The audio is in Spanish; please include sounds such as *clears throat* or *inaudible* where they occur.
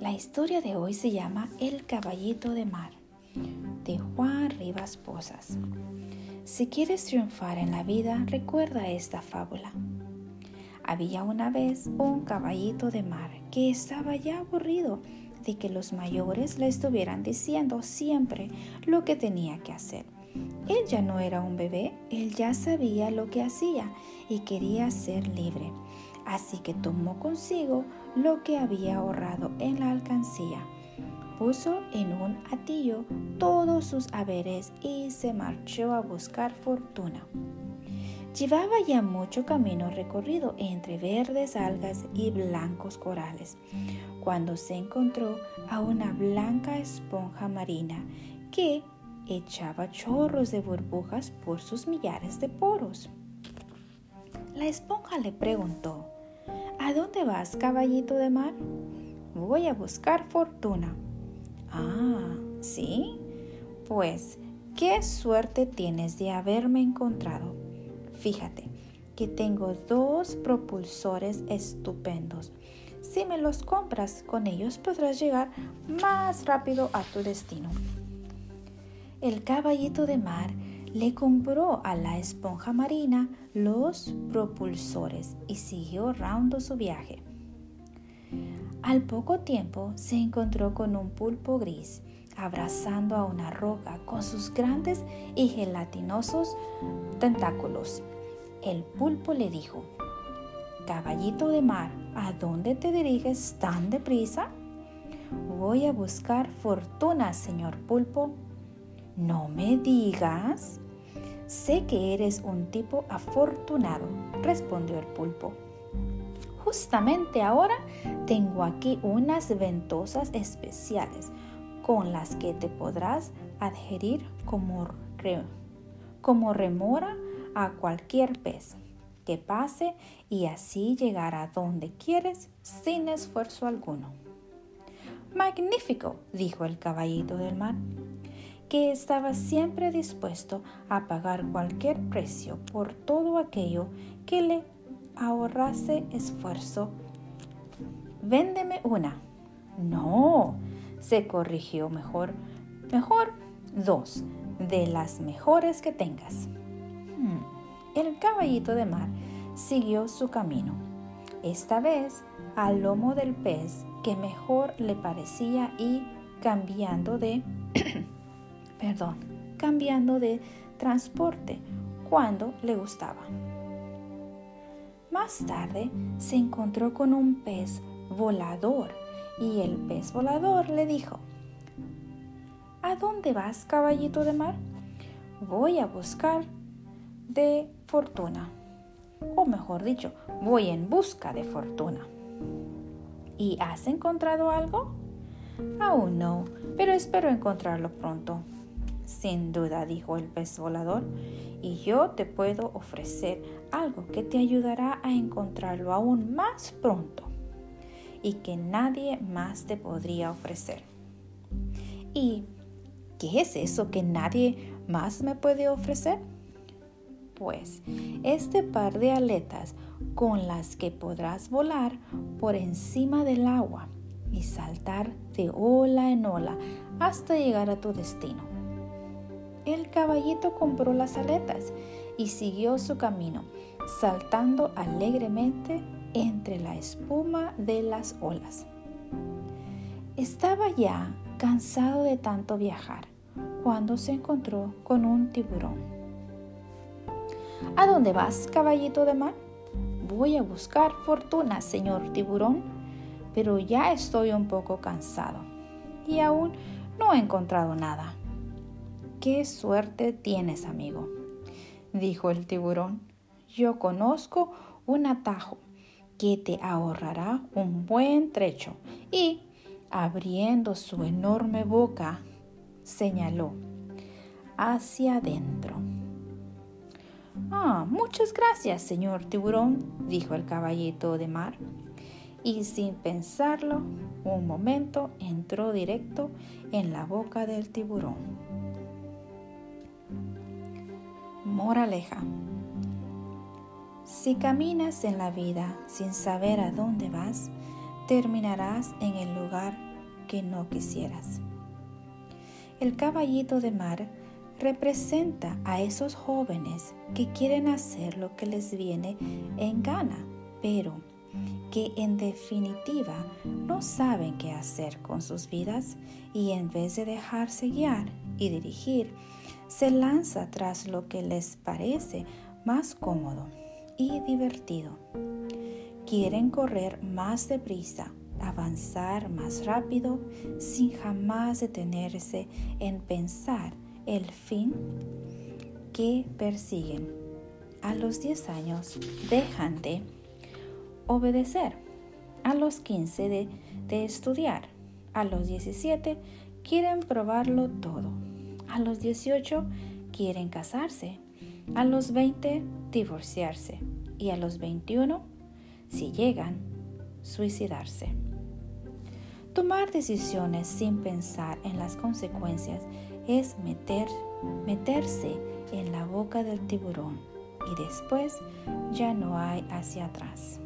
La historia de hoy se llama El caballito de mar, de Juan Rivas Posas. Si quieres triunfar en la vida, recuerda esta fábula. Había una vez un caballito de mar que estaba ya aburrido de que los mayores le estuvieran diciendo siempre lo que tenía que hacer. Él ya no era un bebé, él ya sabía lo que hacía y quería ser libre. Así que tomó consigo lo que había ahorrado en la alcancía, puso en un atillo todos sus haberes y se marchó a buscar fortuna. Llevaba ya mucho camino recorrido entre verdes algas y blancos corales, cuando se encontró a una blanca esponja marina que echaba chorros de burbujas por sus millares de poros. La esponja le preguntó, ¿A dónde vas, caballito de mar? Voy a buscar fortuna. Ah, ¿sí? Pues, qué suerte tienes de haberme encontrado. Fíjate que tengo dos propulsores estupendos. Si me los compras, con ellos podrás llegar más rápido a tu destino. El caballito de mar le compró a la esponja marina los propulsores y siguió ahorrando su viaje. Al poco tiempo se encontró con un pulpo gris abrazando a una roca con sus grandes y gelatinosos tentáculos. El pulpo le dijo, Caballito de mar, ¿a dónde te diriges tan deprisa? Voy a buscar fortuna, señor pulpo. No me digas. Sé que eres un tipo afortunado, respondió el pulpo. Justamente ahora tengo aquí unas ventosas especiales con las que te podrás adherir como, como remora a cualquier pez que pase y así llegar a donde quieres sin esfuerzo alguno. Magnífico, dijo el caballito del mar que estaba siempre dispuesto a pagar cualquier precio por todo aquello que le ahorrase esfuerzo. Véndeme una. No, se corrigió mejor, mejor dos, de las mejores que tengas. Hmm, el caballito de mar siguió su camino, esta vez al lomo del pez que mejor le parecía y cambiando de *clears throat* perdón, cambiando de transporte cuando le gustaba. Más tarde se encontró con un pez volador y el pez volador le dijo, ¿A dónde vas, caballito de mar? Voy a buscar de fortuna. O mejor dicho, voy en busca de fortuna. ¿Y has encontrado algo? Aún no, pero espero encontrarlo pronto. Sin duda, dijo el pez volador, y yo te puedo ofrecer algo que te ayudará a encontrarlo aún más pronto y que nadie más te podría ofrecer. ¿Y qué es eso que nadie más me puede ofrecer? Pues este par de aletas con las que podrás volar por encima del agua y saltar de ola en ola hasta llegar a tu destino. El caballito compró las aletas y siguió su camino, saltando alegremente entre la espuma de las olas. Estaba ya cansado de tanto viajar cuando se encontró con un tiburón. ¿A dónde vas, caballito de mar? Voy a buscar fortuna, señor tiburón, pero ya estoy un poco cansado y aún no he encontrado nada. Qué suerte tienes, amigo, dijo el tiburón. Yo conozco un atajo que te ahorrará un buen trecho. Y, abriendo su enorme boca, señaló hacia adentro. Ah, muchas gracias, señor tiburón, dijo el caballito de mar. Y sin pensarlo, un momento entró directo en la boca del tiburón. Moraleja. Si caminas en la vida sin saber a dónde vas, terminarás en el lugar que no quisieras. El caballito de mar representa a esos jóvenes que quieren hacer lo que les viene en gana, pero que en definitiva no saben qué hacer con sus vidas y en vez de dejarse guiar y dirigir, se lanza tras lo que les parece más cómodo y divertido. Quieren correr más deprisa, avanzar más rápido, sin jamás detenerse en pensar el fin que persiguen. A los 10 años dejan de obedecer, a los 15 de, de estudiar, a los 17 quieren probarlo todo, a los 18 quieren casarse, a los 20 divorciarse y a los 21, si llegan, suicidarse. Tomar decisiones sin pensar en las consecuencias es meter, meterse en la boca del tiburón y después ya no hay hacia atrás.